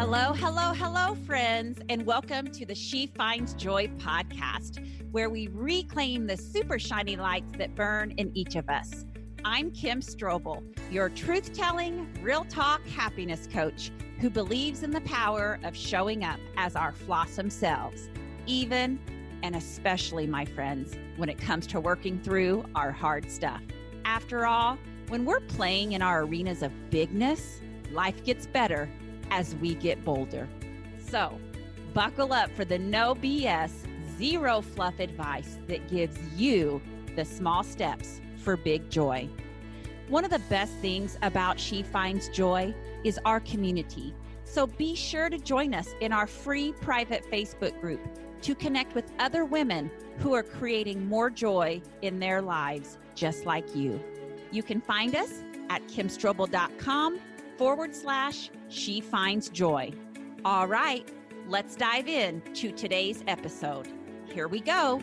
Hello, hello, hello, friends, and welcome to the She Finds Joy podcast, where we reclaim the super shiny lights that burn in each of us. I'm Kim Strobel, your truth telling, real talk happiness coach who believes in the power of showing up as our flossom selves, even and especially, my friends, when it comes to working through our hard stuff. After all, when we're playing in our arenas of bigness, life gets better as we get bolder. So, buckle up for the no BS, zero fluff advice that gives you the small steps for big joy. One of the best things about She Finds Joy is our community. So be sure to join us in our free private Facebook group to connect with other women who are creating more joy in their lives just like you. You can find us at kimstrobel.com forward slash she finds joy. All right, let's dive in to today's episode. Here we go.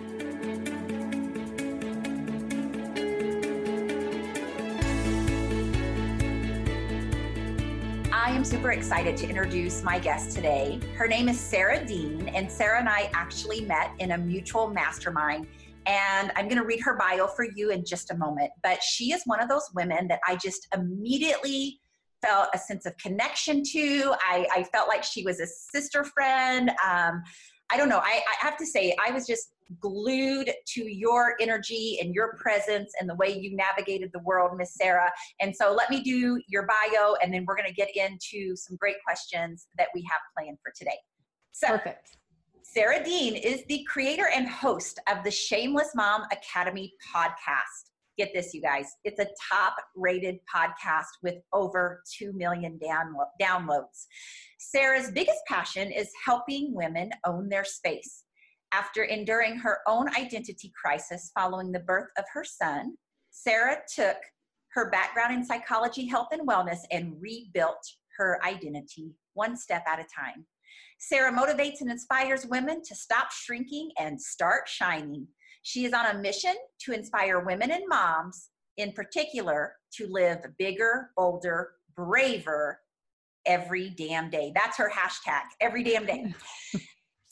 I am super excited to introduce my guest today. Her name is Sarah Dean, and Sarah and I actually met in a mutual mastermind. And I'm going to read her bio for you in just a moment. But she is one of those women that I just immediately felt a sense of connection to. I, I felt like she was a sister friend. Um, I don't know. I, I, have to say, I was just glued to your energy and your presence and the way you navigated the world, Miss Sarah. And so let me do your bio, and then we're going to get into some great questions that we have planned for today. So, Perfect. Sarah Dean is the creator and host of the Shameless Mom Academy podcast. Get this, you guys. It's a top rated podcast with over 2 million downloads. Sarah's biggest passion is helping women own their space. After enduring her own identity crisis following the birth of her son, Sarah took her background in psychology, health, and wellness and rebuilt her identity one step at a time. Sarah motivates and inspires women to stop shrinking and start shining. She is on a mission to inspire women and moms, in particular, to live bigger, bolder, braver, every damn day. That's her hashtag, every damn day.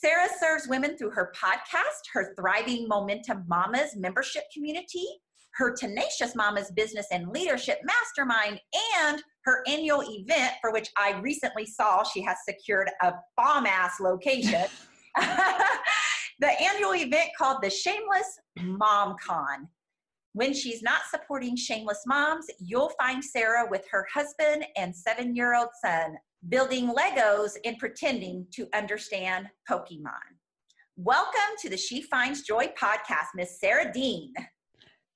Sarah serves women through her podcast, her Thriving Momentum Mamas membership community, her Tenacious Mamas Business and Leadership Mastermind, and her annual event, for which I recently saw she has secured a bomb ass location. the annual event called the Shameless Mom Con. When she's not supporting shameless moms, you'll find Sarah with her husband and seven year old son building Legos and pretending to understand Pokemon. Welcome to the She Finds Joy podcast, Miss Sarah Dean.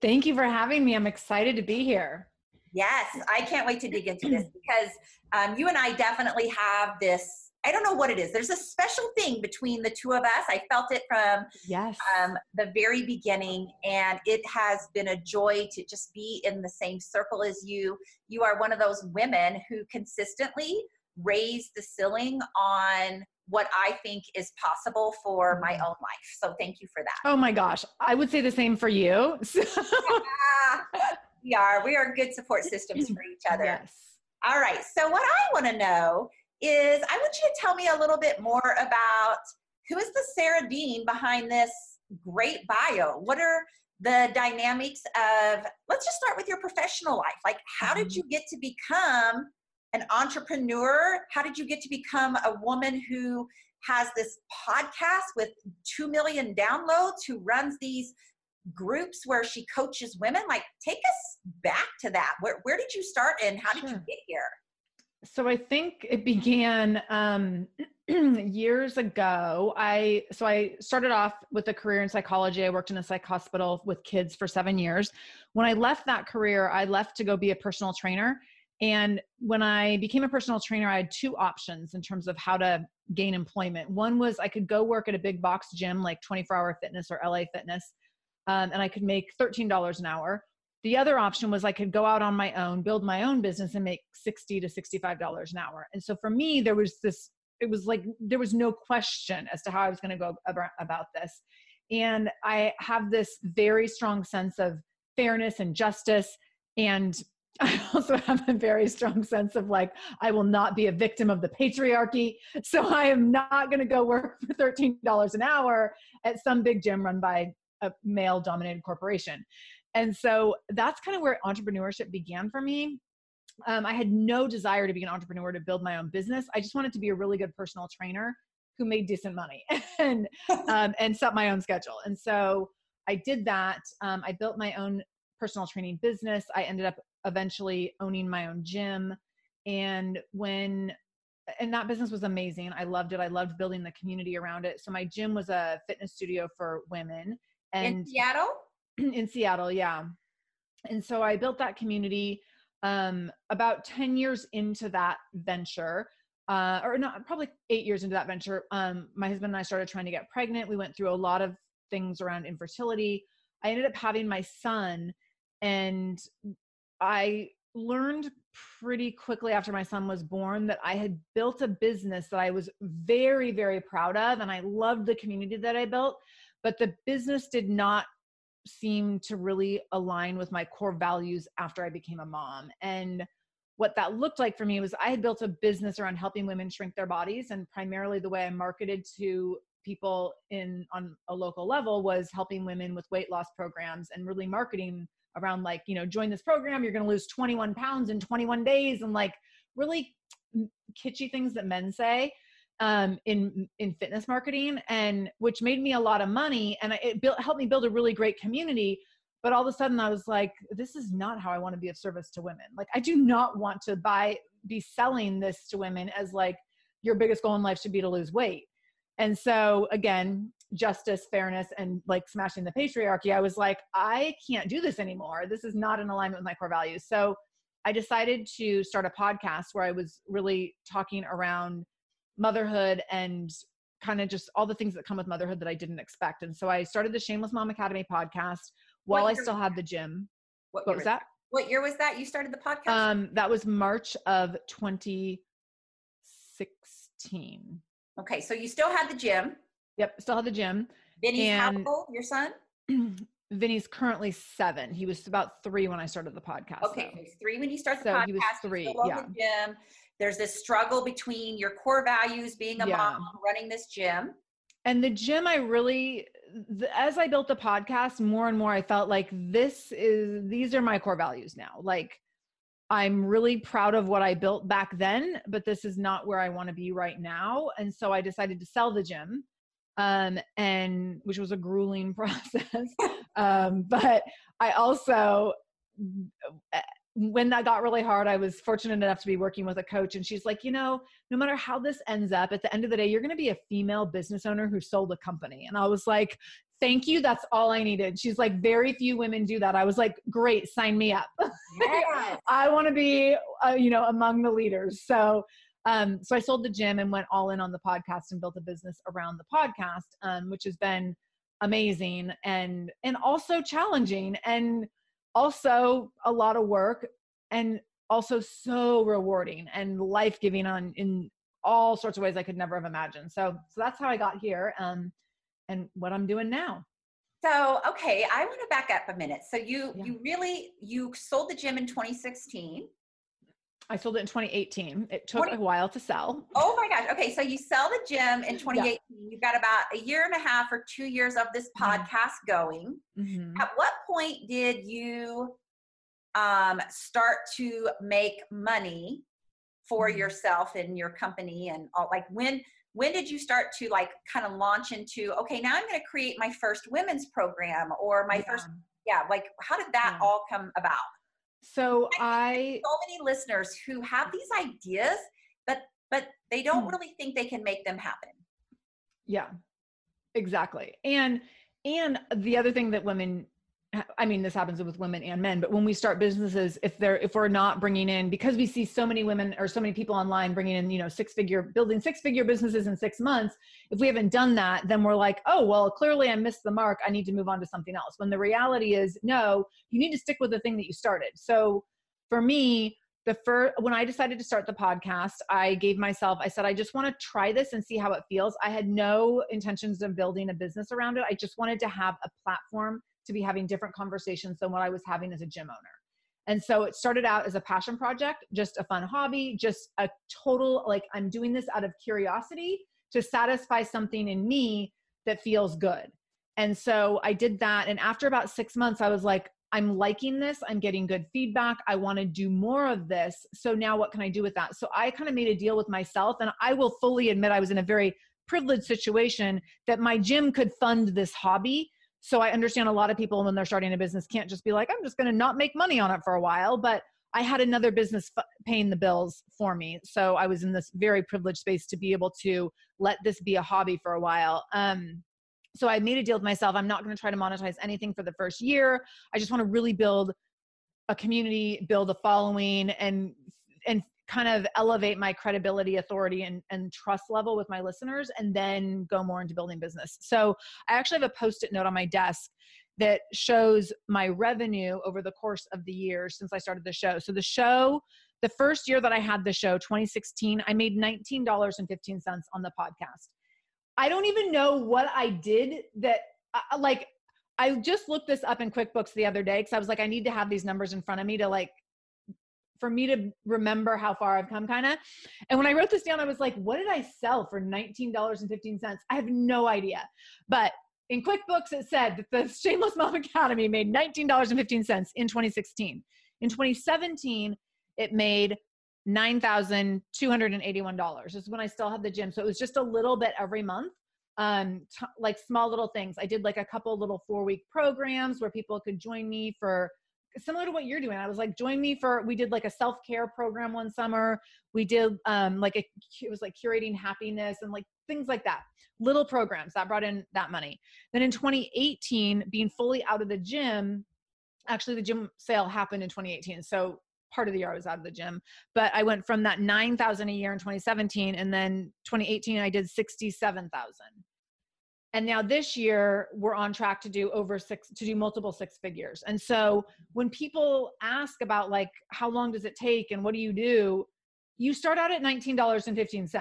Thank you for having me. I'm excited to be here. Yes, I can't wait to dig into this because um, you and I definitely have this I don't know what it is. There's a special thing between the two of us. I felt it from yes. um, the very beginning, and it has been a joy to just be in the same circle as you. You are one of those women who consistently raise the ceiling on what I think is possible for my mm-hmm. own life. So thank you for that. Oh my gosh, I would say the same for you. we are. We are good support systems for each other. Yes. All right. So what I want to know is I want you to tell me a little bit more about who is the Sarah Dean behind this great bio? What are the dynamics of, let's just start with your professional life. Like, how did mm-hmm. you get to become an entrepreneur? How did you get to become a woman who has this podcast with 2 million downloads, who runs these groups where she coaches women? Like, take us back to that. Where, where did you start and how did sure. you get here? So I think it began um, years ago. I so I started off with a career in psychology. I worked in a psych hospital with kids for seven years. When I left that career, I left to go be a personal trainer. And when I became a personal trainer, I had two options in terms of how to gain employment. One was I could go work at a big box gym like 24 Hour Fitness or LA Fitness, um, and I could make $13 an hour the other option was I could go out on my own, build my own business and make 60 to $65 an hour. And so for me, there was this, it was like, there was no question as to how I was going to go about this. And I have this very strong sense of fairness and justice. And I also have a very strong sense of like, I will not be a victim of the patriarchy. So I am not going to go work for $13 an hour at some big gym run by a male dominated corporation. And so that's kind of where entrepreneurship began for me. Um, I had no desire to be an entrepreneur to build my own business. I just wanted to be a really good personal trainer who made decent money and um, and set my own schedule. And so I did that. Um, I built my own personal training business. I ended up eventually owning my own gym. And when, and that business was amazing. I loved it. I loved building the community around it. So my gym was a fitness studio for women. And in Seattle? in Seattle, yeah. And so I built that community um, about 10 years into that venture. Uh, or not probably eight years into that venture um, my husband and i started trying to get pregnant we went through a lot of things around infertility i ended up having my son and I learned pretty quickly after my son was born that I had built a business that I was very, very proud of. And I loved the community that I built. But the business did not seem to really align with my core values after I became a mom. And what that looked like for me was I had built a business around helping women shrink their bodies. And primarily the way I marketed to people in on a local level was helping women with weight loss programs and really marketing around like you know join this program you're going to lose 21 pounds in 21 days and like really kitschy things that men say um, in in fitness marketing and which made me a lot of money and it built helped me build a really great community but all of a sudden i was like this is not how i want to be of service to women like i do not want to buy be selling this to women as like your biggest goal in life should be to lose weight and so again justice, fairness, and like smashing the patriarchy, I was like, I can't do this anymore. This is not in alignment with my core values. So I decided to start a podcast where I was really talking around motherhood and kind of just all the things that come with motherhood that I didn't expect. And so I started the Shameless Mom Academy podcast while I still had the gym. What, what was that? What year was that you started the podcast? Um, that was March of 2016. Okay, so you still had the gym. Yep, still had the gym. Vinny's and how old? Your son? Vinny's currently seven. He was about three when I started the podcast. Okay, so. three when you start the so podcast. He was three. Yeah. The gym. There's this struggle between your core values, being a yeah. mom, running this gym. And the gym, I really, as I built the podcast, more and more, I felt like this is these are my core values now. Like I'm really proud of what I built back then, but this is not where I want to be right now. And so I decided to sell the gym um, and which was a grueling process. um, but I also, when that got really hard, I was fortunate enough to be working with a coach, and she's like, you know, no matter how this ends up, at the end of the day, you're going to be a female business owner who sold a company. And I was like, thank you. That's all I needed. She's like, very few women do that. I was like, great, sign me up. Yes. I want to be, uh, you know, among the leaders. So um, so I sold the gym and went all in on the podcast and built a business around the podcast, um, which has been amazing and and also challenging and also a lot of work and also so rewarding and life giving on in all sorts of ways I could never have imagined. So so that's how I got here um, and what I'm doing now. So okay, I want to back up a minute. So you yeah. you really you sold the gym in 2016. I sold it in 2018. It took 20, a while to sell. Oh my gosh. Okay. So you sell the gym in 2018. Yeah. You've got about a year and a half or two years of this mm-hmm. podcast going. Mm-hmm. At what point did you um, start to make money for mm-hmm. yourself and your company and all like when when did you start to like kind of launch into okay now i'm going to create my first women's program or my yeah. first yeah like how did that yeah. all come about so I, so many listeners who have these ideas, but but they don't hmm. really think they can make them happen. Yeah, exactly. And and the other thing that women I mean, this happens with women and men, but when we start businesses, if they're, if we're not bringing in, because we see so many women or so many people online bringing in, you know, six figure, building six figure businesses in six months, if we haven't done that, then we're like, oh, well, clearly I missed the mark. I need to move on to something else. When the reality is, no, you need to stick with the thing that you started. So for me, the first, when I decided to start the podcast, I gave myself, I said, I just want to try this and see how it feels. I had no intentions of building a business around it. I just wanted to have a platform to be having different conversations than what I was having as a gym owner. And so it started out as a passion project, just a fun hobby, just a total like I'm doing this out of curiosity to satisfy something in me that feels good. And so I did that. And after about six months, I was like, I'm liking this. I'm getting good feedback. I want to do more of this. So now what can I do with that? So I kind of made a deal with myself. And I will fully admit I was in a very privileged situation that my gym could fund this hobby. So I understand a lot of people when they're starting a business can't just be like, I'm just going to not make money on it for a while. But I had another business f- paying the bills for me. So I was in this very privileged space to be able to let this be a hobby for a while. Um, so I made a deal with myself. I'm not going to try to monetize anything for the first year. I just want to really build a community, build a following, and and kind of elevate my credibility, authority, and, and trust level with my listeners, and then go more into building business. So I actually have a post-it note on my desk that shows my revenue over the course of the years since I started the show. So the show, the first year that I had the show, 2016, I made $19.15 on the podcast. I don't even know what I did that, uh, like, I just looked this up in QuickBooks the other day because I was like, I need to have these numbers in front of me to like, for me to remember how far I've come, kind of. And when I wrote this down, I was like, what did I sell for $19.15? I have no idea. But in QuickBooks, it said that the Shameless Mom Academy made $19.15 in 2016. In 2017, it made $9,281. This is when I still had the gym. So it was just a little bit every month. Um, t- like small little things. I did like a couple little four week programs where people could join me for similar to what you're doing. I was like, join me for, we did like a self care program one summer. We did um, like a, it was like curating happiness and like things like that. Little programs that brought in that money. Then in 2018, being fully out of the gym, actually the gym sale happened in 2018. So part of the year I was out of the gym, but I went from that 9,000 a year in 2017 and then 2018 I did 67,000. And now this year we're on track to do over six to do multiple six figures. And so when people ask about like how long does it take and what do you do, you start out at $19.15.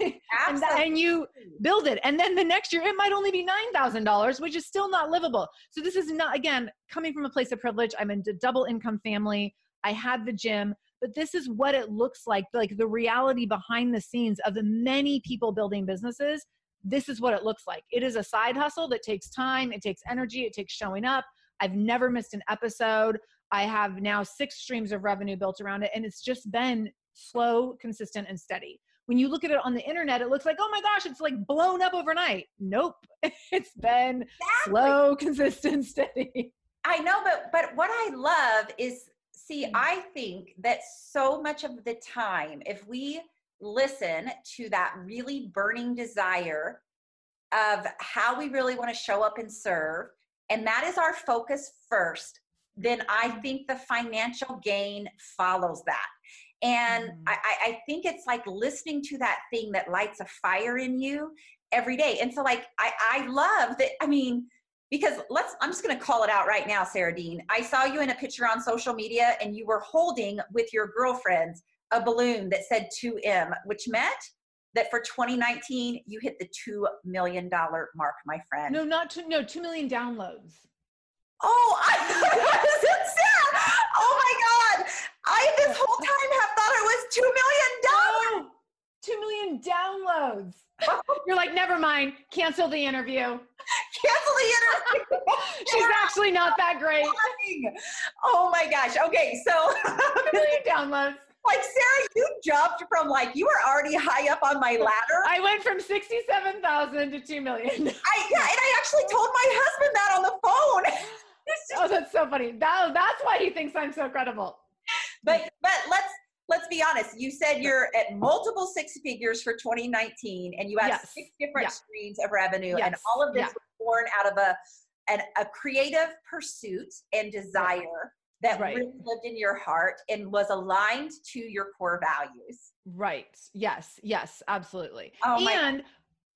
and, and, you build it and then the next year it might only be $9000 which is still not livable so this is not again coming from a place of privilege i'm in a double income family I had the gym, but this is what it looks like like the reality behind the scenes of the many people building businesses. This is what it looks like. It is a side hustle that takes time, it takes energy, it takes showing up. I've never missed an episode. I have now six streams of revenue built around it, and it's just been slow, consistent, and steady. When you look at it on the internet, it looks like, oh my gosh, it's like blown up overnight. Nope. It's been exactly. slow, consistent, steady. I know, but but what I love is See, mm. I think that so much of the time, if we listen to that really burning desire of how we really want to show up and serve, and that is our focus first, then I think the financial gain follows that. And mm. I, I think it's like listening to that thing that lights a fire in you every day. And so, like, I, I love that. I mean, because let's i'm just going to call it out right now sarah dean i saw you in a picture on social media and you were holding with your girlfriends a balloon that said 2m which meant that for 2019 you hit the $2 million mark my friend no not two no 2 million downloads oh I, was yeah. oh my god i this whole time have thought it was 2 million dollars 2 million downloads you're like never mind cancel the interview cancel the interview. She's actually not that great. Oh my gosh. Okay, so million downloads. Like Sarah, you jumped from like you were already high up on my ladder. I went from sixty-seven thousand to two million. I yeah, and I actually told my husband that on the phone. oh, that's so funny. That, that's why he thinks I'm so credible. But but let's let's be honest. You said you're at multiple six figures for 2019, and you have yes. six different yeah. streams of revenue, yes. and all of this yeah born out of a an, a creative pursuit and desire that right. really lived in your heart and was aligned to your core values. Right. Yes. Yes. Absolutely. Oh, and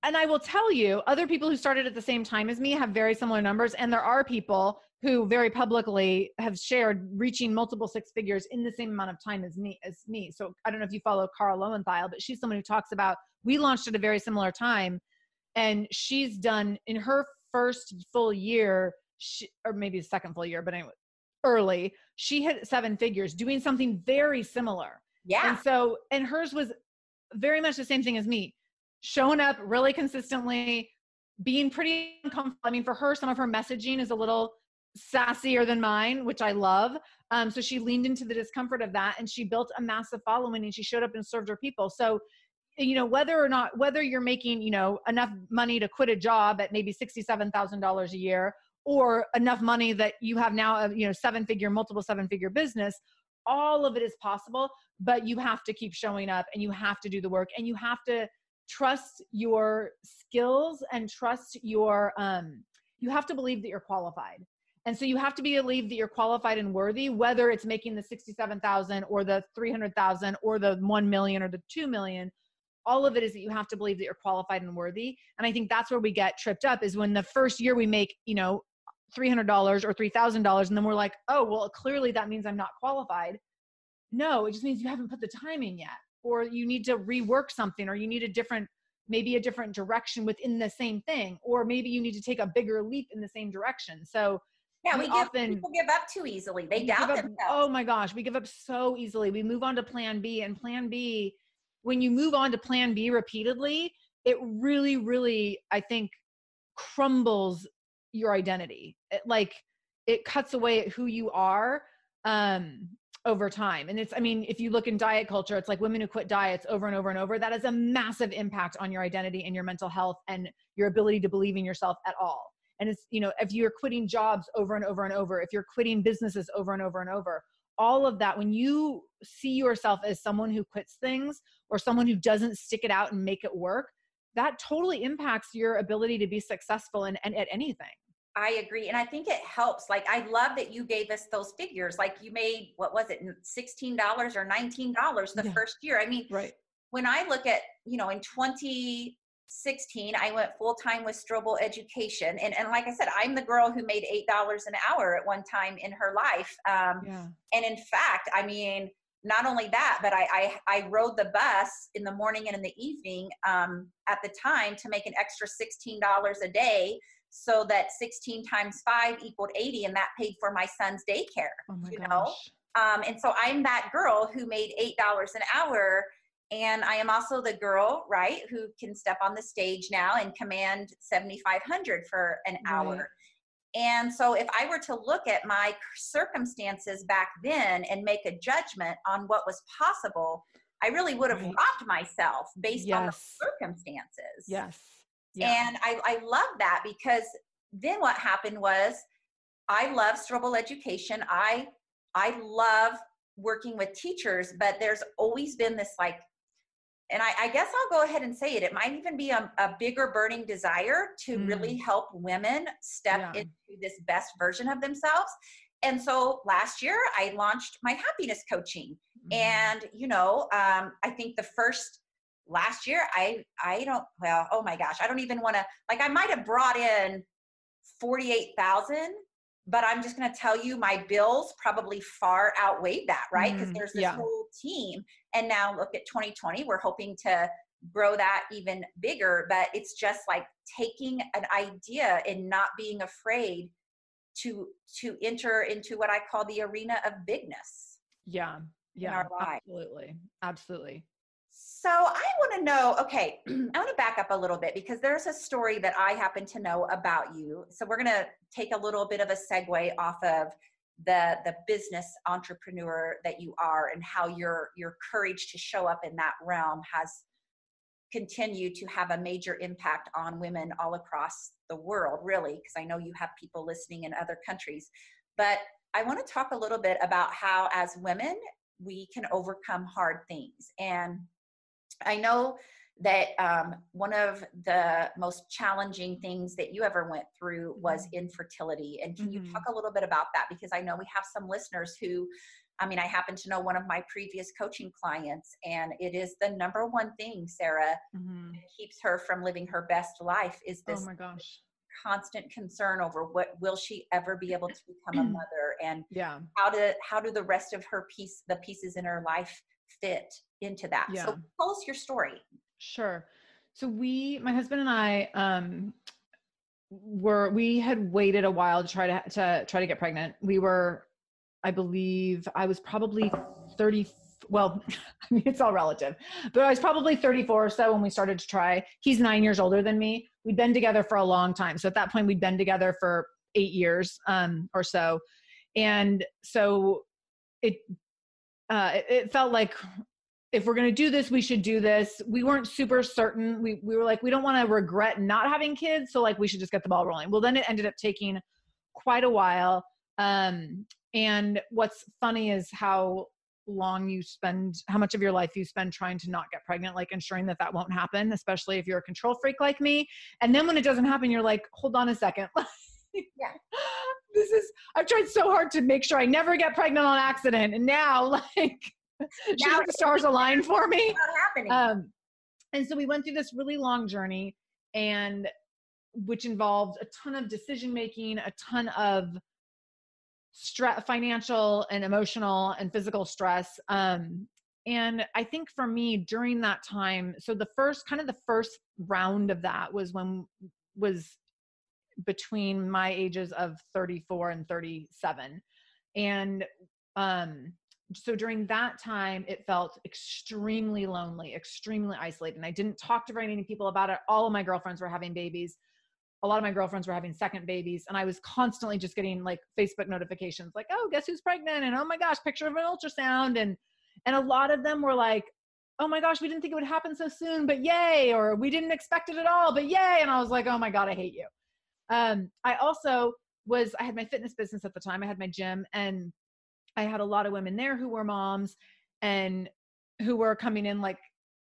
and I will tell you, other people who started at the same time as me have very similar numbers, and there are people who very publicly have shared reaching multiple six figures in the same amount of time as me as me. So I don't know if you follow Kara Loewentheil, but she's someone who talks about we launched at a very similar time and she's done in her first full year she, or maybe the second full year but anyway early. She hit seven figures doing something very similar. Yeah. And so, and hers was very much the same thing as me showing up really consistently, being pretty uncomfortable. I mean, for her, some of her messaging is a little sassier than mine, which I love. Um, so she leaned into the discomfort of that and she built a massive following and she showed up and served her people. So, you know, whether or not, whether you're making, you know, enough money to quit a job at maybe $67,000 a year or enough money that you have now, a, you know, seven figure, multiple seven figure business, all of it is possible, but you have to keep showing up and you have to do the work and you have to trust your skills and trust your, um, you have to believe that you're qualified and so you have to believe that you're qualified and worthy, whether it's making the 67,000 or the 300,000 or the 1 million or the 2 million. All of it is that you have to believe that you're qualified and worthy. And I think that's where we get tripped up is when the first year we make, you know, $300 or $3,000 and then we're like, "Oh, well clearly that means I'm not qualified." No, it just means you haven't put the time in yet or you need to rework something or you need a different maybe a different direction within the same thing or maybe you need to take a bigger leap in the same direction. So yeah, we, we give, often people give up too easily. They doubt up, themselves. Oh my gosh, we give up so easily. We move on to plan B, and plan B, when you move on to plan B repeatedly, it really, really, I think, crumbles your identity. It, like it cuts away at who you are um, over time. And it's, I mean, if you look in diet culture, it's like women who quit diets over and over and over. That has a massive impact on your identity and your mental health and your ability to believe in yourself at all and it's you know if you're quitting jobs over and over and over if you're quitting businesses over and over and over all of that when you see yourself as someone who quits things or someone who doesn't stick it out and make it work that totally impacts your ability to be successful and, and at anything I agree. And I think it helps. Like, I love that you gave us those figures. Like, you made, what was it, $16 or $19 the yeah. first year. I mean, right. when I look at, you know, in 2016, i went full-time with strobel education and, and like i said i'm the girl who made eight dollars an hour at one time in her life um, yeah. and in fact i mean not only that but I, I, I rode the bus in the morning and in the evening um, at the time to make an extra $16 a day so that 16 times 5 equaled 80 and that paid for my son's daycare oh my you gosh. know um, and so i'm that girl who made $8 an hour and I am also the girl, right, who can step on the stage now and command 7,500 for an right. hour. And so, if I were to look at my circumstances back then and make a judgment on what was possible, I really would have right. robbed myself based yes. on the circumstances. Yes. Yeah. And I, I love that because then what happened was I love Strobel education. I I love working with teachers, but there's always been this like and I, I, guess I'll go ahead and say it. It might even be a, a bigger burning desire to mm. really help women step yeah. into this best version of themselves. And so last year I launched my happiness coaching. Mm. And, you know, um, I think the first last year I, I don't, well, oh my gosh, I don't even want to, like I might have brought in 48,000 but I'm just going to tell you my bills probably far outweighed that, right? Because mm, there's this yeah. whole team. And now look at 2020, we're hoping to grow that even bigger, but it's just like taking an idea and not being afraid to to enter into what I call the arena of bigness. Yeah. Yeah. Absolutely. Absolutely. So I want to know, okay, I want to back up a little bit because there's a story that I happen to know about you. So we're going to take a little bit of a segue off of the the business entrepreneur that you are and how your your courage to show up in that realm has continued to have a major impact on women all across the world really because I know you have people listening in other countries. But I want to talk a little bit about how as women we can overcome hard things and I know that um, one of the most challenging things that you ever went through was mm-hmm. infertility. And can mm-hmm. you talk a little bit about that? Because I know we have some listeners who, I mean, I happen to know one of my previous coaching clients, and it is the number one thing, Sarah, mm-hmm. that keeps her from living her best life is oh this. Oh my gosh. constant concern over what will she ever be able to become a mother and yeah how to how do the rest of her piece the pieces in her life fit into that. Yeah. So tell us your story. Sure. So we, my husband and I, um, were we had waited a while to try to to try to get pregnant. We were I believe I was probably 30 well, I mean, it's all relative, but I was probably 34 or so when we started to try. He's nine years older than me. We'd been together for a long time. So at that point, we'd been together for eight years um, or so. And so it, uh, it, it felt like if we're going to do this, we should do this. We weren't super certain. We, we were like, we don't want to regret not having kids. So like, we should just get the ball rolling. Well, then it ended up taking quite a while. Um, and what's funny is how long you spend, how much of your life you spend trying to not get pregnant, like ensuring that that won't happen, especially if you're a control freak like me. And then when it doesn't happen, you're like, hold on a second. yeah. I've tried so hard to make sure I never get pregnant on accident. And now, like, now the stars aligned for me. Um, and so we went through this really long journey and which involved a ton of decision making, a ton of stress, financial and emotional and physical stress. Um, and I think for me during that time, so the first kind of the first round of that was when was between my ages of 34 and 37. And um so during that time it felt extremely lonely extremely isolated and i didn't talk to very many people about it. All of my girlfriends were having babies. A lot of my girlfriends were having second babies and i was constantly just getting like facebook notifications like oh guess who's pregnant? and oh my gosh picture of an ultrasound. and and a lot of them were like oh my gosh we didn't think it would happen so soon but yay or we didn't expect it at all but yay and i was like oh my god i hate you um i also was i had my fitness business at the time i had my gym and I had a lot of women there who were moms and who were coming in like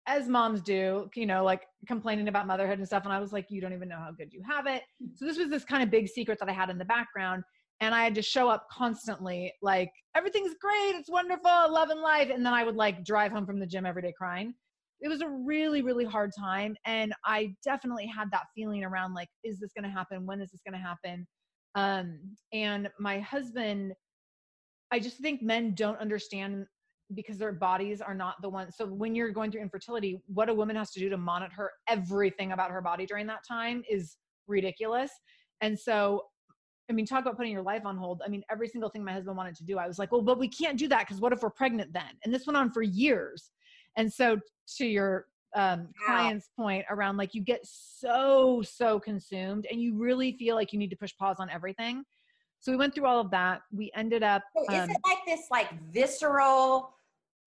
as moms do, you know, like complaining about motherhood and stuff. And I was like, you don't even know how good you have it. So this was this kind of big secret that I had in the background. And I had to show up constantly, like, everything's great, it's wonderful, love and life. And then I would like drive home from the gym every day crying. It was a really, really hard time. And I definitely had that feeling around like, is this gonna happen? When is this gonna happen? Um, and my husband I just think men don't understand because their bodies are not the ones. So when you're going through infertility, what a woman has to do to monitor everything about her body during that time is ridiculous. And so, I mean, talk about putting your life on hold. I mean, every single thing my husband wanted to do, I was like, well, but we can't do that because what if we're pregnant then? And this went on for years. And so, to your um, client's point around like you get so so consumed and you really feel like you need to push pause on everything so we went through all of that. We ended up. So is um, it like this, like visceral,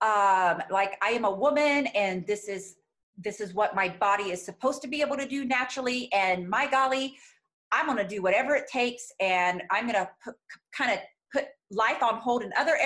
um, like I am a woman and this is this is what my body is supposed to be able to do naturally, and my golly, I'm going to do whatever it takes, and I'm going to kind of put life on hold in other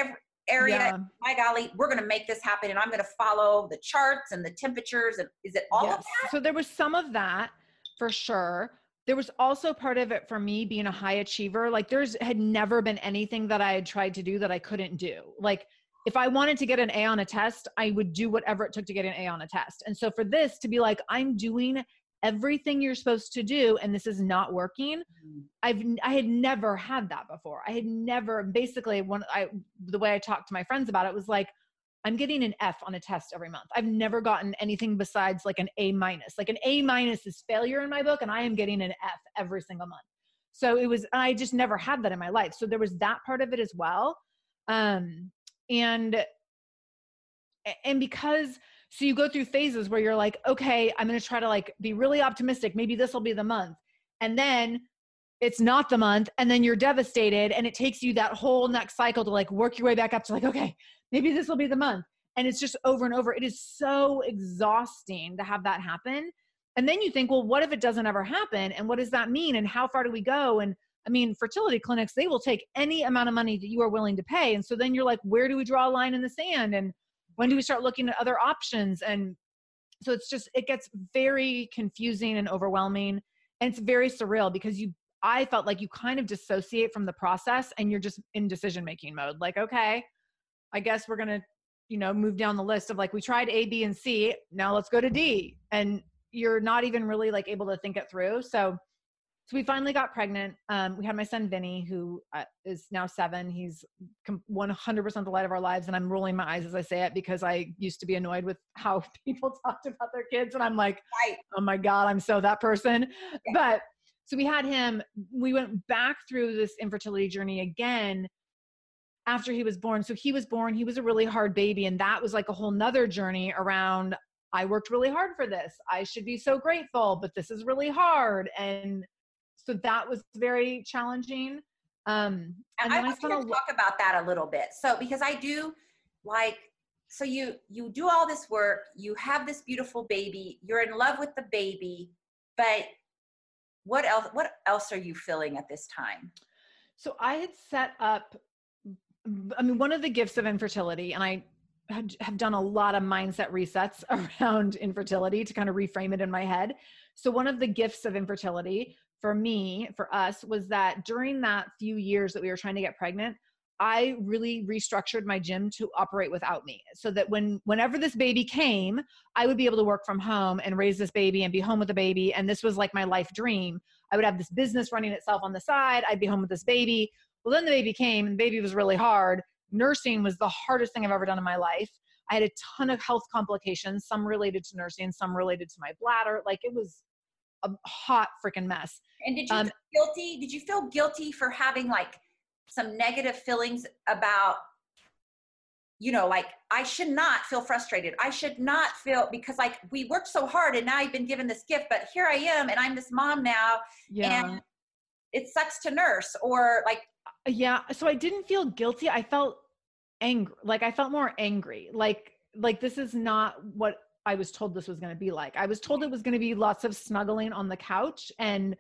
area. Yeah. My golly, we're going to make this happen, and I'm going to follow the charts and the temperatures. And is it all yes. of that? So there was some of that for sure there was also part of it for me being a high achiever. Like there's had never been anything that I had tried to do that I couldn't do. Like if I wanted to get an A on a test, I would do whatever it took to get an A on a test. And so for this to be like, I'm doing everything you're supposed to do and this is not working mm-hmm. i've i had never had that before i had never basically when i the way i talked to my friends about it was like I'm getting an F on a test every month. I've never gotten anything besides like an A minus. Like an A minus is failure in my book, and I am getting an F every single month. So it was, I just never had that in my life. So there was that part of it as well. Um, and, and because, so you go through phases where you're like, okay, I'm going to try to like be really optimistic. Maybe this will be the month. And then it's not the month. And then you're devastated. And it takes you that whole next cycle to like work your way back up to like, okay, maybe this will be the month. And it's just over and over. It is so exhausting to have that happen. And then you think, well, what if it doesn't ever happen? And what does that mean? And how far do we go? And I mean, fertility clinics, they will take any amount of money that you are willing to pay. And so then you're like, where do we draw a line in the sand? And when do we start looking at other options? And so it's just, it gets very confusing and overwhelming. And it's very surreal because you, I felt like you kind of dissociate from the process and you're just in decision making mode. Like, okay, I guess we're to, you know, move down the list of like, we tried A, B, and C. Now let's go to D. And you're not even really like able to think it through. So, so we finally got pregnant. Um, we had my son Vinny, who uh, is now seven. He's 100% the light of our lives, and I'm rolling my eyes as I say it because I used to be annoyed with how people talked about their kids, and I'm like, right. oh my god, I'm so that person. Yeah. But so we had him. We went back through this infertility journey again, after he was born. So he was born, he was a really hard baby. And that was like a whole nother journey around I worked really hard for this. I should be so grateful, but this is really hard. And so that was very challenging. Um, and, and I want to talk about that a little bit. So because I do like, so you you do all this work, you have this beautiful baby, you're in love with the baby, but what else? What else are you feeling at this time? So I had set up. I mean, one of the gifts of infertility, and I have done a lot of mindset resets around infertility to kind of reframe it in my head. So, one of the gifts of infertility for me, for us, was that during that few years that we were trying to get pregnant, I really restructured my gym to operate without me so that when whenever this baby came, I would be able to work from home and raise this baby and be home with the baby and this was like my life dream. I would have this business running itself on the side, I'd be home with this baby. Well, then the baby came and the baby was really hard nursing was the hardest thing I've ever done in my life. I had a ton of health complications, some related to nursing, some related to my bladder. Like it was a hot freaking mess. And did you um, feel guilty? Did you feel guilty for having like some negative feelings about, you know, like I should not feel frustrated. I should not feel because like we worked so hard and now I've been given this gift, but here I am and I'm this mom now. Yeah. And it sucks to nurse or like yeah so i didn't feel guilty i felt angry like i felt more angry like like this is not what i was told this was going to be like. I was told it was going to be lots of snuggling on the couch and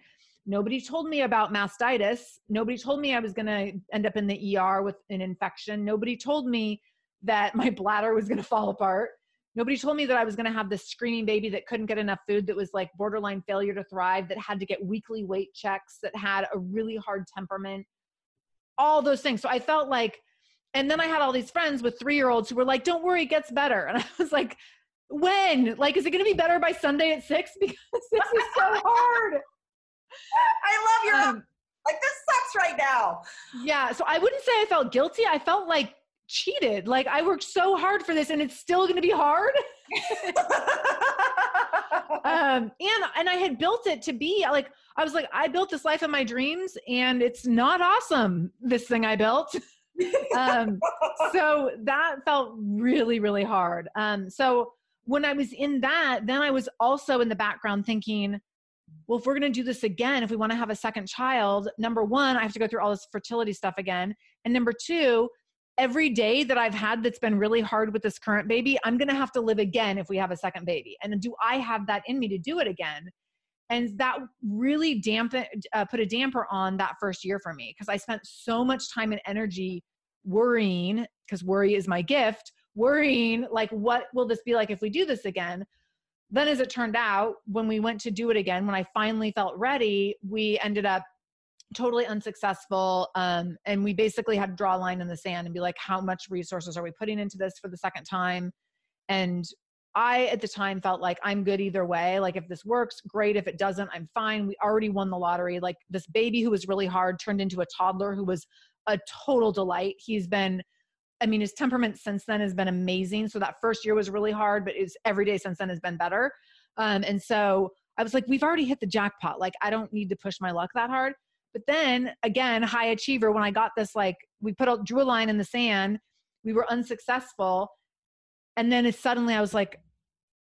nobody told me about mastitis. Nobody told me i was going to end up in the er with an infection. Nobody told me that my bladder was going to fall apart. Nobody told me that i was going to have this screaming baby that couldn't get enough food that was like borderline failure to thrive that had to get weekly weight checks that had a really hard temperament. All those things. So I felt like, and then I had all these friends with three year olds who were like, don't worry, it gets better. And I was like, when? Like, is it going to be better by Sunday at six? Because this is so hard. I love your, um, like, this sucks right now. Yeah. So I wouldn't say I felt guilty. I felt like cheated. Like, I worked so hard for this and it's still going to be hard. um, and and I had built it to be like I was like I built this life of my dreams, and it's not awesome. This thing I built. um, so that felt really really hard. Um, so when I was in that, then I was also in the background thinking, well, if we're going to do this again, if we want to have a second child, number one, I have to go through all this fertility stuff again, and number two, every day that I've had that's been really hard with this current baby, I'm going to have to live again if we have a second baby. And do I have that in me to do it again? And that really dampened, uh, put a damper on that first year for me because I spent so much time and energy worrying, because worry is my gift, worrying like, what will this be like if we do this again? Then, as it turned out, when we went to do it again, when I finally felt ready, we ended up totally unsuccessful um, and we basically had to draw a line in the sand and be like how much resources are we putting into this for the second time? And i at the time felt like i'm good either way. Like if this works great. If it doesn't i'm fine. We already won the lottery. Like this baby who was really hard turned into a toddler who was a total delight. He's been i mean his temperament since then has been amazing so that first year was really hard but his every day since then has been better um, and so i was like we've already hit the jackpot like i don't need to push my luck that hard but then again, high achiever, when I got this, like we put a drew a line in the sand, we were unsuccessful. And then it's suddenly I was like,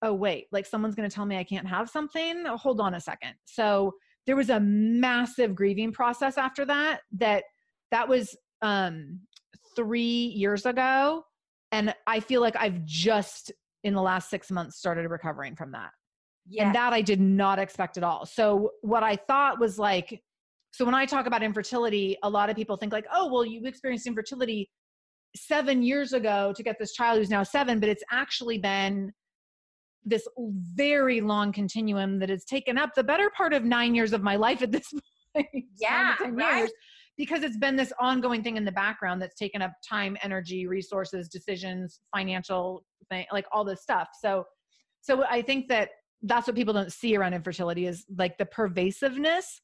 oh, wait, like someone's going to tell me I can't have something. Hold on a second. So there was a massive grieving process after that, that that was um, three years ago. And I feel like I've just in the last six months started recovering from that. Yes. And that I did not expect at all. So what I thought was like, so when I talk about infertility, a lot of people think like, oh, well, you experienced infertility seven years ago to get this child who's now seven, but it's actually been this very long continuum that has taken up the better part of nine years of my life at this point. Yeah, right. Years, because it's been this ongoing thing in the background that's taken up time, energy, resources, decisions, financial thing, like all this stuff. So, so I think that that's what people don't see around infertility is like the pervasiveness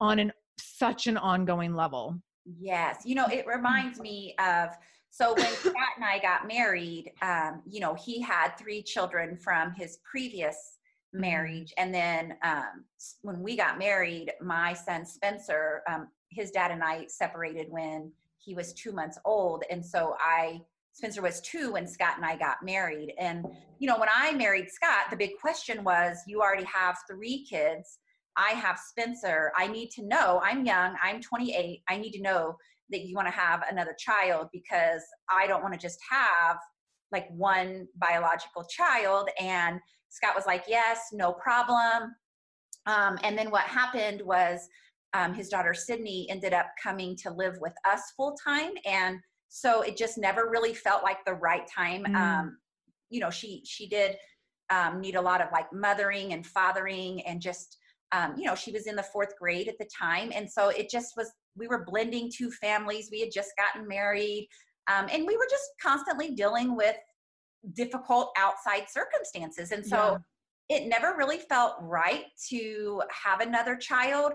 on an such an ongoing level. Yes. You know, it reminds me of so when Pat and I got married, um, you know, he had three children from his previous mm-hmm. marriage. And then um, when we got married, my son Spencer, um, his dad and I separated when he was two months old. And so I, Spencer was two when Scott and I got married. And, you know, when I married Scott, the big question was you already have three kids. I have Spencer. I need to know, I'm young, I'm 28. I need to know that you want to have another child because I don't want to just have like one biological child. And Scott was like, yes, no problem. Um, and then what happened was um, his daughter Sydney ended up coming to live with us full time. And so it just never really felt like the right time. Mm. Um, you know, she, she did um, need a lot of like mothering and fathering and just, um, you know, she was in the fourth grade at the time. And so it just was, we were blending two families. We had just gotten married. Um, and we were just constantly dealing with difficult outside circumstances. And so yeah. it never really felt right to have another child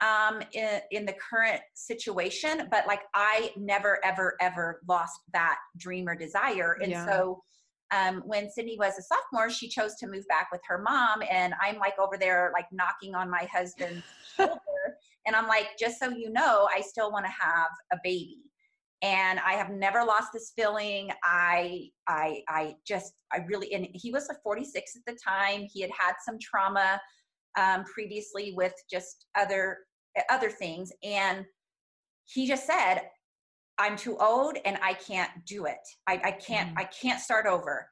um, in, in the current situation. But like I never, ever, ever lost that dream or desire. And yeah. so um, when Sydney was a sophomore, she chose to move back with her mom. And I'm like over there, like knocking on my husband's shoulder. And I'm like, just so you know, I still want to have a baby and i have never lost this feeling i i i just i really and he was a 46 at the time he had had some trauma um, previously with just other other things and he just said i'm too old and i can't do it i, I can't mm. i can't start over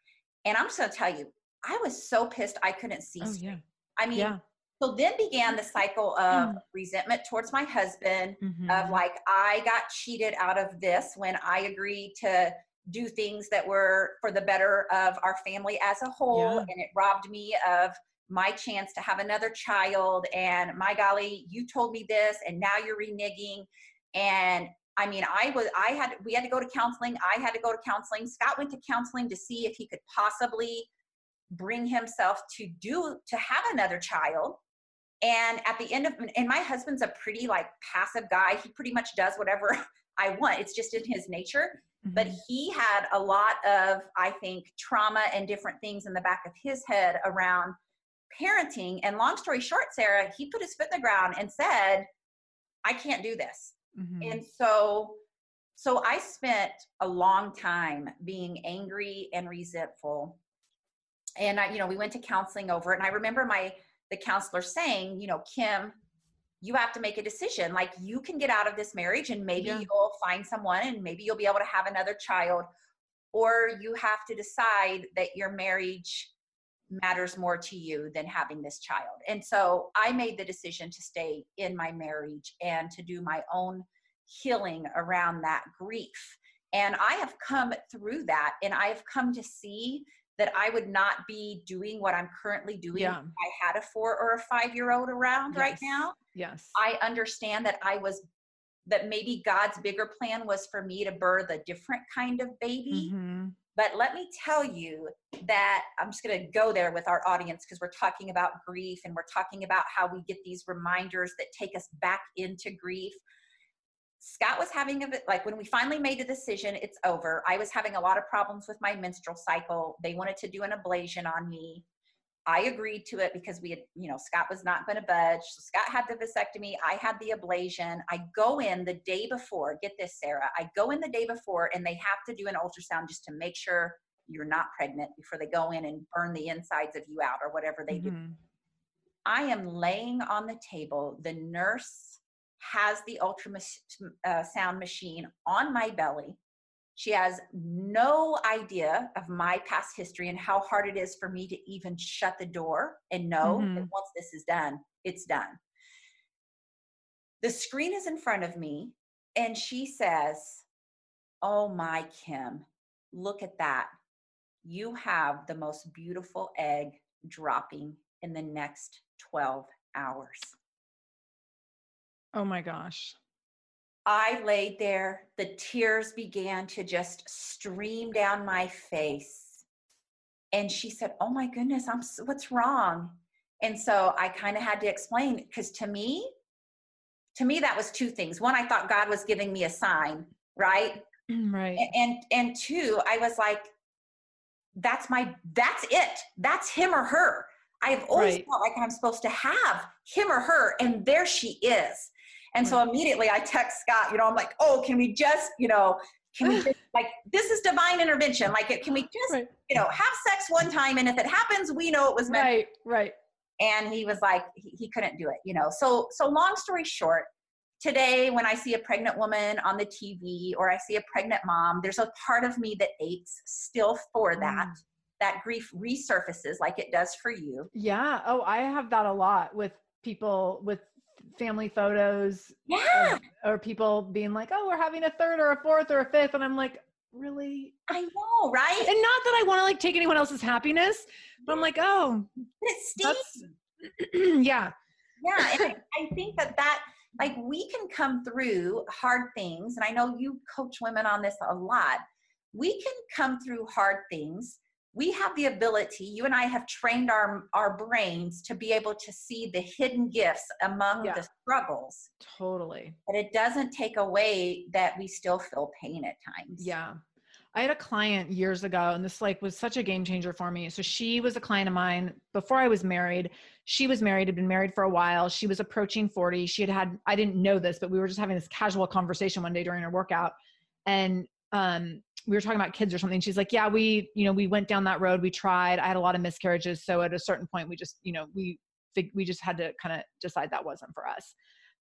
and i'm just going to tell you i was so pissed i couldn't see oh, yeah. i mean yeah. So then began the cycle of mm. resentment towards my husband mm-hmm. of like I got cheated out of this when I agreed to do things that were for the better of our family as a whole yeah. and it robbed me of my chance to have another child and my golly you told me this and now you're reneging and I mean, I was, I had, we had to go to counseling. I had to go to counseling. Scott went to counseling to see if he could possibly bring himself to do, to have another child. And at the end of, and my husband's a pretty like passive guy. He pretty much does whatever I want. It's just in his nature. Mm-hmm. But he had a lot of, I think, trauma and different things in the back of his head around parenting. And long story short, Sarah, he put his foot in the ground and said, I can't do this. Mm-hmm. And so, so I spent a long time being angry and resentful. And I, you know, we went to counseling over it. And I remember my the counselor saying, you know, Kim, you have to make a decision. Like you can get out of this marriage and maybe yeah. you'll find someone and maybe you'll be able to have another child. Or you have to decide that your marriage matters more to you than having this child. And so I made the decision to stay in my marriage and to do my own healing around that grief. And I have come through that and I have come to see that I would not be doing what I'm currently doing yeah. I had a four or a five year old around yes. right now. Yes. I understand that I was that maybe God's bigger plan was for me to birth a different kind of baby. Mm-hmm. But let me tell you that I'm just going to go there with our audience because we're talking about grief and we're talking about how we get these reminders that take us back into grief. Scott was having a bit like when we finally made a decision, it's over. I was having a lot of problems with my menstrual cycle. They wanted to do an ablation on me. I agreed to it because we had, you know, Scott was not going to budge. So Scott had the vasectomy. I had the ablation. I go in the day before. Get this, Sarah. I go in the day before, and they have to do an ultrasound just to make sure you're not pregnant before they go in and burn the insides of you out or whatever they mm-hmm. do. I am laying on the table. The nurse has the ultrasound machine on my belly. She has no idea of my past history and how hard it is for me to even shut the door and know mm-hmm. that once this is done, it's done. The screen is in front of me, and she says, Oh my, Kim, look at that. You have the most beautiful egg dropping in the next 12 hours. Oh my gosh. I laid there, the tears began to just stream down my face. And she said, "Oh my goodness, I'm what's wrong?" And so I kind of had to explain cuz to me to me that was two things. One, I thought God was giving me a sign, right? Mm, right. And and two, I was like that's my that's it. That's him or her. I've always right. felt like I'm supposed to have him or her and there she is And so immediately I text Scott, you know, I'm like, oh, can we just, you know, can we just, like, this is divine intervention. Like, can we just, right. you know, have sex one time? And if it happens, we know it was meant. Right, right. And he was like, he, he couldn't do it, you know. So, so long story short, today when I see a pregnant woman on the TV or I see a pregnant mom, there's a part of me that aches still for that. Mm. That grief resurfaces like it does for you. Yeah. Oh, I have that a lot with people with family photos. Yeah. Or, or people being like, oh, we're having a third or a fourth or a fifth. And I'm like, really? I know, right? And not that I want to like take anyone else's happiness, but I'm like, oh, stings. yeah. Yeah. And I, I think that that, like, we can come through hard things. And I know you coach women on this a lot. We can come through hard things we have the ability you and i have trained our our brains to be able to see the hidden gifts among yeah. the struggles. Totally. But it doesn't take away that we still feel pain at times. Yeah. I had a client years ago and this like was such a game changer for me. So she was a client of mine before i was married. She was married had been married for a while. She was approaching 40 she had had i didn't know this but we were just having this casual conversation one day during her workout. And um we were talking about kids or something. She's like, yeah, we, you know, we went down that road. We tried. I had a lot of miscarriages. So at a certain point, we just, you know, we, we just had to kind of decide that wasn't for us.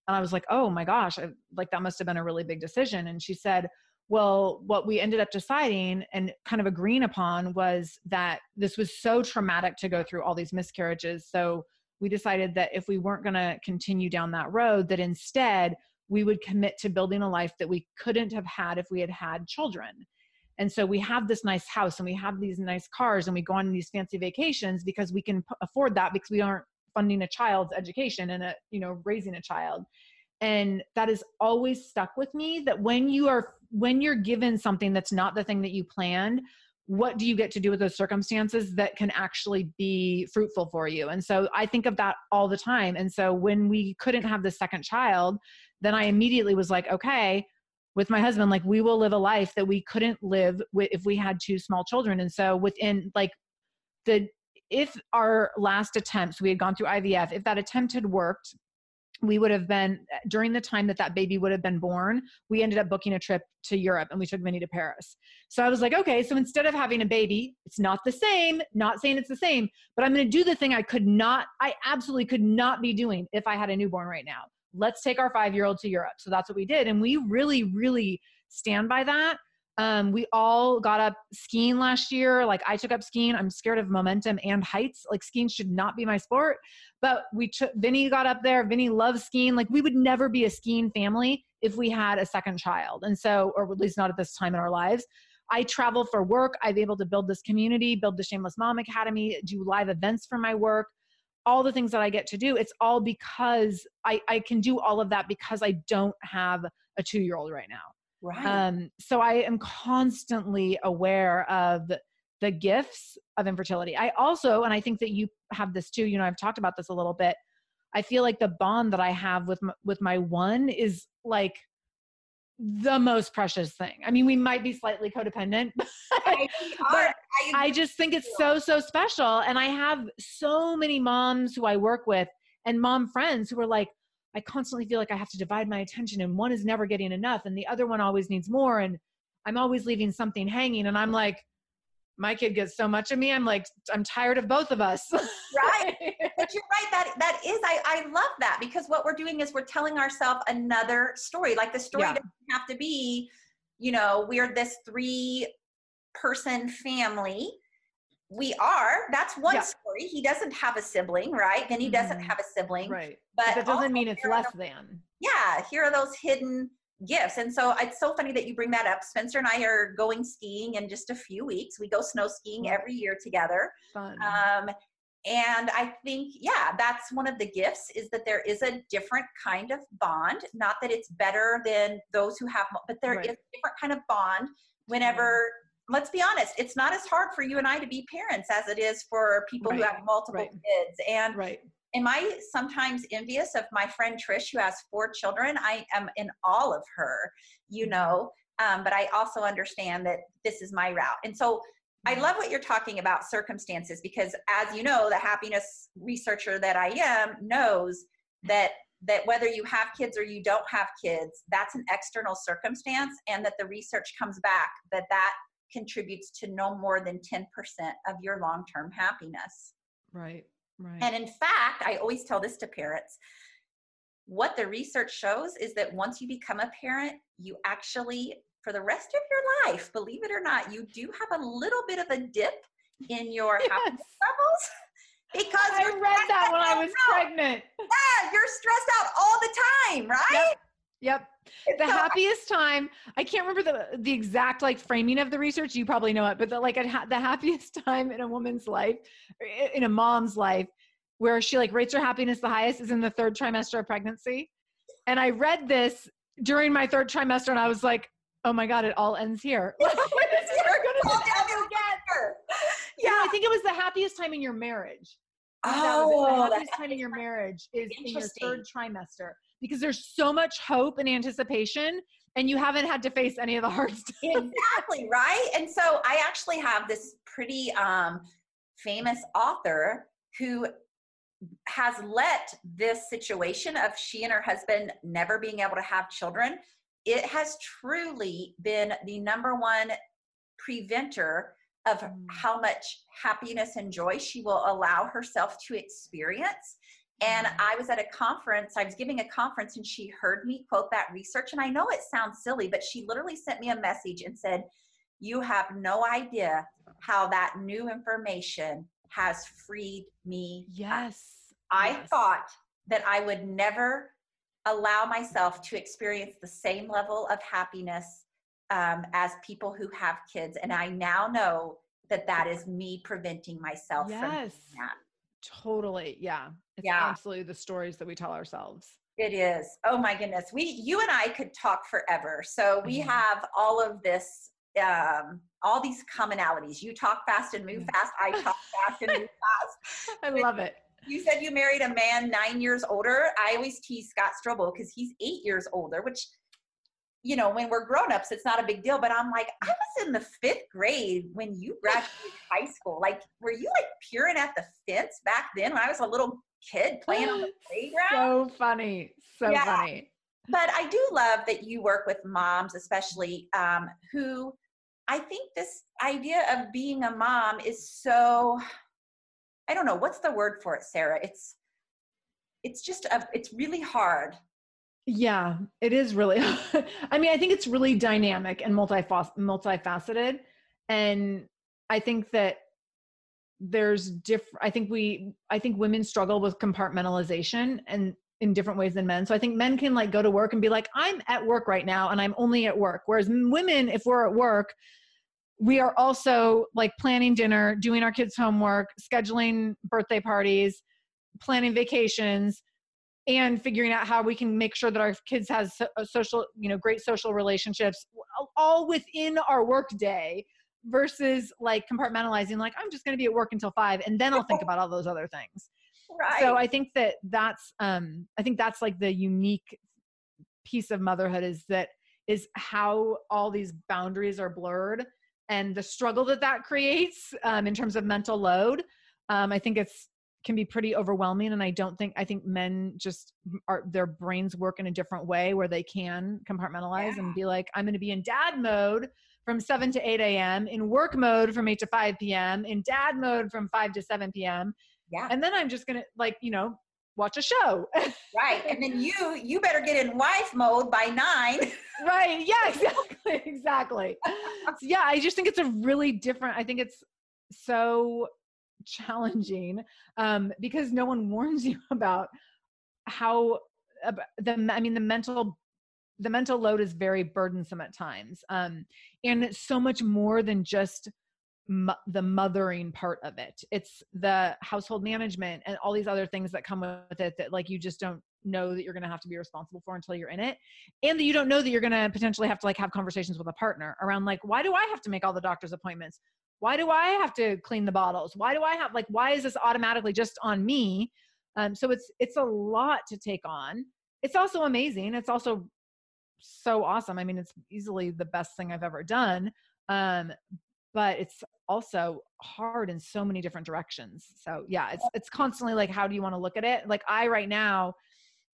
And I was like, oh my gosh, I, like that must have been a really big decision. And she said, well, what we ended up deciding and kind of agreeing upon was that this was so traumatic to go through all these miscarriages. So we decided that if we weren't going to continue down that road, that instead we would commit to building a life that we couldn't have had if we had had children. And so we have this nice house and we have these nice cars and we go on these fancy vacations because we can p- afford that because we aren't funding a child's education and a, you know, raising a child. And that has always stuck with me that when you are when you're given something that's not the thing that you planned, what do you get to do with those circumstances that can actually be fruitful for you? And so I think of that all the time. And so when we couldn't have the second child, then I immediately was like, okay, with my husband like we will live a life that we couldn't live with if we had two small children. And so within like the if our last attempts we had gone through ivf if that attempt had worked we would have been during the time that that baby would have been born we ended up booking a trip to europe and we took minnie to paris. So i was like okay so instead of having a baby it's not the same not saying it's the same but i'm going to do the thing i could not i absolutely could not be doing if i had a newborn right now let's take our five year old to Europe. So that's what we did. And we really, really stand by that. Um, we all got up skiing last year. Like I took up skiing. I'm scared of momentum and heights. Like skiing should not be my sport. But we took Vinny got up there. Vinny loves skiing. Like we would never be a skiing family if we had a second child. And so, or at least not at this time in our lives. I travel for work. I've able to build this community, build the Shameless Mom Academy, do live events for my work all the things that I get to do, it's all because I, I can do all of that because I don't have a two year old right now. Right. Um, so I am constantly aware of the gifts of infertility. I also, and I think that you have this too, you know, I've talked about this a little bit. I feel like the bond that I have with my, with my one is like the most precious thing. I mean, we might be slightly codependent, but, I, I just think it's so, so special. And I have so many moms who I work with and mom friends who are like, I constantly feel like I have to divide my attention and one is never getting enough and the other one always needs more. And I'm always leaving something hanging. And I'm like, my kid gets so much of me i'm like i'm tired of both of us. Right. But you're right that that is i i love that because what we're doing is we're telling ourselves another story like the story yeah. doesn't have to be you know we're this three person family. We are that's one yeah. story he doesn't have a sibling right? Then he mm-hmm. doesn't have a sibling. Right. But that doesn't mean it's less than. Yeah here are those hidden gifts. And so it's so funny that you bring that up. Spencer and I are going skiing in just a few weeks. We go snow skiing every year together. Fun. Um, and I think, yeah, that's one of the gifts is that there is a different kind of bond. Not that it's better than those who have, but there right. is a different kind of bond whenever let's be honest, it's not as hard for you and I to be parents as it is for people right. who have multiple right. kids. And right am I sometimes envious of my friend Trish who has four children? I am in all of her, you mm-hmm. know, um, but I also understand that this is my route. And so I mm-hmm. love what you're talking about circumstances because, as you know, the happiness researcher that I am knows mm-hmm. that that whether you have kids or you don't have kids, that's an external circumstance, and that the research comes back that that contributes to no more than 10% of your long term happiness. Right, right. And in fact, I always tell this to parents what the research shows is that once you become a parent, you actually, for the rest of your life, believe it or not, you do have a little bit of a dip in your yes. happiness levels because I read that when I was out. pregnant. Yeah, you're stressed out all the time, right? Yep. Yep. the so, happiest time, I can't remember the the exact like framing of the research. You probably know it, but the, like ha- the happiest time in a woman's life, in a mom's life, where she like rates her happiness the highest is in the third trimester of pregnancy. And I read this during my third trimester, and I was like, "Oh my god, it all ends here." yeah, I think it was the happiest time in your marriage. Oh, the happiest time in your marriage is in your third trimester because there's so much hope and anticipation and you haven't had to face any of the hard stuff. Exactly, right? And so I actually have this pretty um, famous author who has let this situation of she and her husband never being able to have children, it has truly been the number one preventer of mm. how much happiness and joy she will allow herself to experience. And. I was at a conference, I was giving a conference, and she heard me quote that research. And I know it sounds silly, but she literally sent me a message and said, You have no idea how that new information has freed me. Yes. I yes. thought that I would never allow myself to experience the same level of happiness um, as people who have kids. And I now know that that is me preventing myself yes. from that. Totally. Yeah. It's yeah. absolutely the stories that we tell ourselves. It is. Oh my goodness. We, you and I could talk forever. So we mm-hmm. have all of this, um, all these commonalities. You talk fast and move fast. I talk fast and move fast. I love it. You said you married a man nine years older. I always tease Scott Strobel because he's eight years older, which you know, when we're grown-ups, it's not a big deal. But I'm like, I was in the fifth grade when you graduated high school. Like, were you like peering at the fence back then when I was a little kid playing on the playground? So funny. So yeah. funny. But I do love that you work with moms, especially um, who I think this idea of being a mom is so I don't know, what's the word for it, Sarah? It's it's just a, it's really hard yeah, it is really. I mean, I think it's really dynamic and multifaceted, and I think that there's different. I think we, I think women struggle with compartmentalization and in different ways than men. So I think men can like go to work and be like, I'm at work right now, and I'm only at work. Whereas women, if we're at work, we are also like planning dinner, doing our kids' homework, scheduling birthday parties, planning vacations and figuring out how we can make sure that our kids has social you know great social relationships all within our work day versus like compartmentalizing like i'm just going to be at work until five and then i'll think about all those other things. Right so i think that that's um i think that's like the unique piece of motherhood is that is how all these boundaries are blurred and the struggle that that creates um, in terms of mental load um, i think it's can be pretty overwhelming and i don't think i think men just are their brains work in a different way where they can compartmentalize yeah. and be like i'm going to be in dad mode from 7 to 8 a.m in work mode from 8 to 5 p.m in dad mode from 5 to 7 p.m yeah. and then i'm just going to like you know watch a show. Right and then you you better get in wife mode by nine. Right yeah exactly exactly. So yeah i just think it's a really different i think it's so challenging um, because no one warns you about how the i mean the mental the mental load is very burdensome at times um, and it's so much more than just the mothering part of it. It's the household management and all these other things that come with it that like you just don't know that you're going to have to be responsible for until you're in it and that you don't know that you're going to potentially have to like have conversations with a partner around like why do i have to make all the doctor's appointments? Why do i have to clean the bottles? Why do i have like why is this automatically just on me? Um, so it's it's a lot to take on. It's also amazing. It's also so awesome. I mean it's easily the best thing i've ever done um, but it's also hard in so many different directions. So yeah it's it's constantly like how do you want to look at it? Like i right now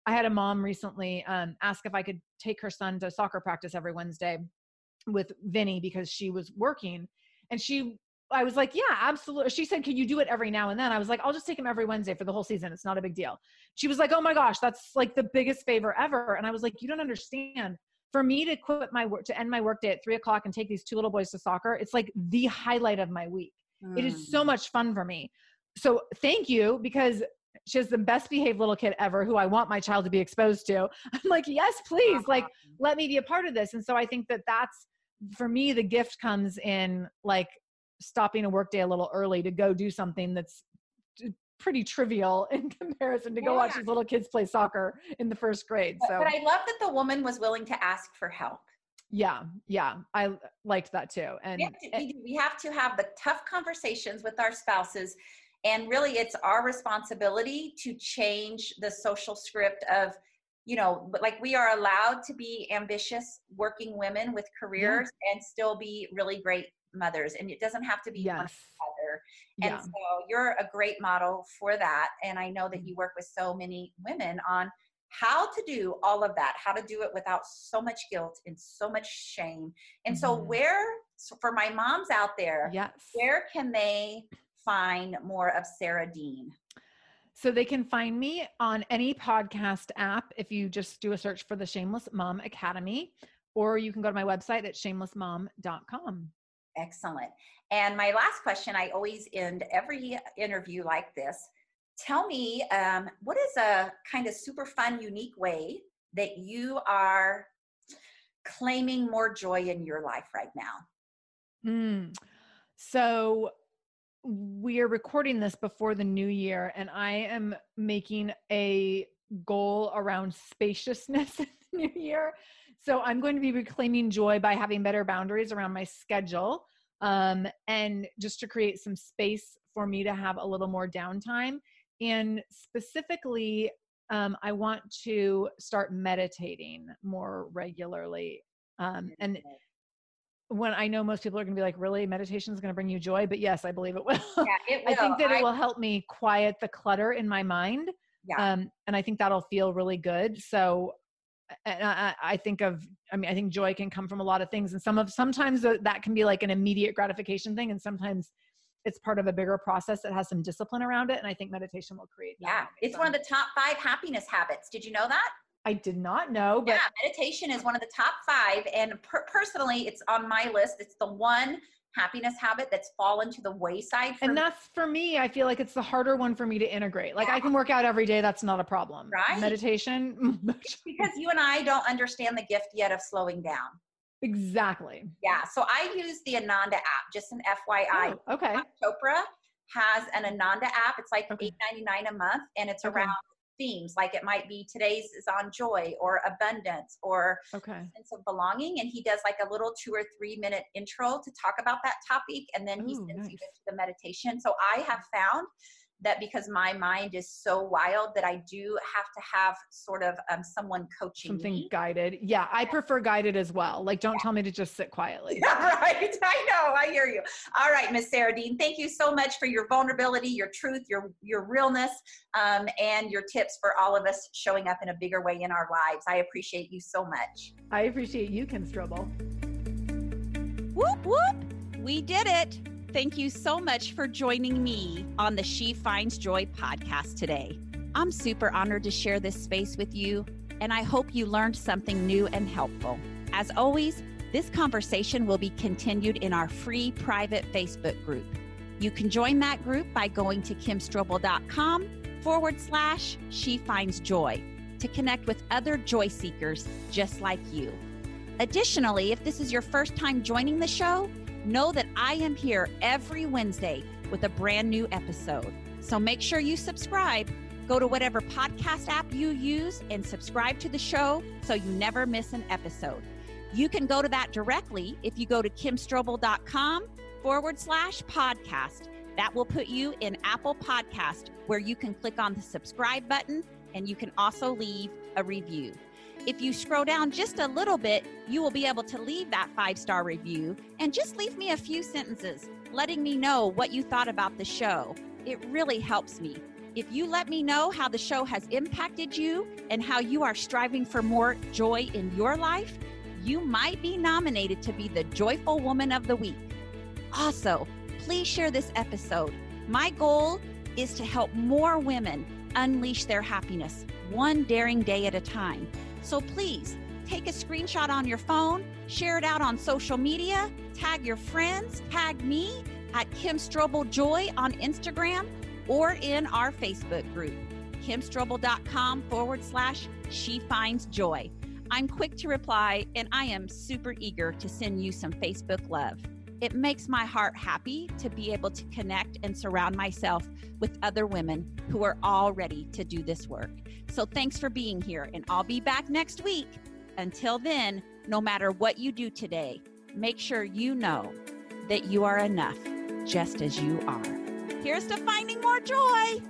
I had a mom recently um, ask if I could take her son to soccer practice every Wednesday with Vinny because she was working. And she, I was like, yeah, absolutely. She said, can you do it every now and then? I was like, I'll just take him every Wednesday for the whole season. It's not a big deal. She was like, oh my gosh, that's like the biggest favor ever. And I was like, you don't understand. For me to quit my work, to end my workday at three o'clock and take these two little boys to soccer, it's like the highlight of my week. Mm. It is so mm. much fun for me. So thank you because she's the best behaved little kid ever who I want my child to be exposed to. I'm like, yes, please, like, uh-huh. let me be a part of this. And so I think that that's for me, the gift comes in like stopping a workday a little early to go do something that's pretty trivial in comparison to yeah. go watch these little kids play soccer in the first grade. So, but, I love that the woman was willing to ask for help. Yeah, yeah, I liked that too. And we have, to, we have to have the tough conversations with our spouses and really it's our responsibility to change the social script of you know like we are allowed to be ambitious working women with careers yeah. and still be really great mothers and it doesn't have to be yes. one other and yeah. so you're a great model for that and i know that you work with so many women on how to do all of that how to do it without so much guilt and so much shame and mm-hmm. so where so for my moms out there yes where can they find more of Sarah Dean? So they can find me on any podcast app if you just do a search for the Shameless Mom Academy, or you can go to my website at shamelessmom.com. Excellent. And my last question I always end every interview like this. Tell me, um, what is a kind of super fun, unique way that you are claiming more joy in your life right now? Mm. So we are recording this before the new year and i am making a goal around spaciousness in the new year. So i'm going to be reclaiming joy by having better boundaries around my schedule um, and just to create some space for me to have a little more downtime. And specifically um, i want to start meditating more regularly um, and when I know most people are going to be like, really, meditation is going to bring you joy. But yes, I believe it will. Yeah, it will. I think that I, it will help me quiet the clutter in my mind. Yeah. Um, and I think that'll feel really good. So I, I, think of, I mean, I think joy can come from a lot of things. And some of, sometimes that can be like an immediate gratification thing. And sometimes it's part of a bigger process that has some discipline around it. And I think meditation will create that. Yeah. It's one of the top five happiness habits. Did you know that? I did not know, but yeah, meditation is one of the top five. And per- personally, it's on my list. It's the one happiness habit that's fallen to the wayside. and that's for me. I feel like it's the harder one for me to integrate. Like yeah. I can work out every day. That's not a problem. Right. Meditation. because you and I don't understand the gift yet of slowing down. Exactly. Yeah. So I use the Ananda app, just an FYI. Oh, okay. Chopra has an Ananda app. It's like okay. eight ninety nine a month, and it's okay. around themes like it might be today's is on joy or abundance or okay. sense of belonging and he does like a little two or three minute intro to talk about that topic and then he sends nice. you to the meditation so i have found that because my mind is so wild that I do have to have sort of um, someone coaching something me. guided. Yeah, I prefer guided as well. Like, don't yeah. tell me to just sit quietly. Yeah, right. I know. I hear you. All right, Miss Sarah Dean, thank you so much for your vulnerability, your truth, your your realness, um, and your tips for all of us showing up in a bigger way in our lives. I appreciate you so much. I appreciate you, Kim Strobel. Whoop whoop! We did it. Thank you so much for joining me on the She Finds Joy podcast today. I'm super honored to share this space with you, and I hope you learned something new and helpful. As always, this conversation will be continued in our free private Facebook group. You can join that group by going to kimstrobel.com forward slash she finds joy to connect with other joy seekers just like you. Additionally, if this is your first time joining the show, know that I am here every Wednesday with a brand new episode. So make sure you subscribe. Go to whatever podcast app you use and subscribe to the show so you never miss an episode. You can go to that directly if you go to kimstrobel.com forward slash podcast. That will put you in Apple Podcast where you can click on the subscribe button and you can also leave a review. If you scroll down just a little bit, you will be able to leave that five star review and just leave me a few sentences letting me know what you thought about the show. It really helps me. If you let me know how the show has impacted you and how you are striving for more joy in your life, you might be nominated to be the Joyful Woman of the Week. Also, please share this episode. My goal is to help more women unleash their happiness one daring day at a time. So please take a screenshot on your phone, share it out on social media, tag your friends, tag me at Kim Strobel Joy on Instagram or in our Facebook group, kimstrobel.com forward slash she finds joy. I'm quick to reply and I am super eager to send you some Facebook love. It makes my heart happy to be able to connect and surround myself with other women who are all ready to do this work. So thanks for being here, and I'll be back next week. Until then, no matter what you do today, make sure you know that you are enough just as you are. Here's to finding more joy.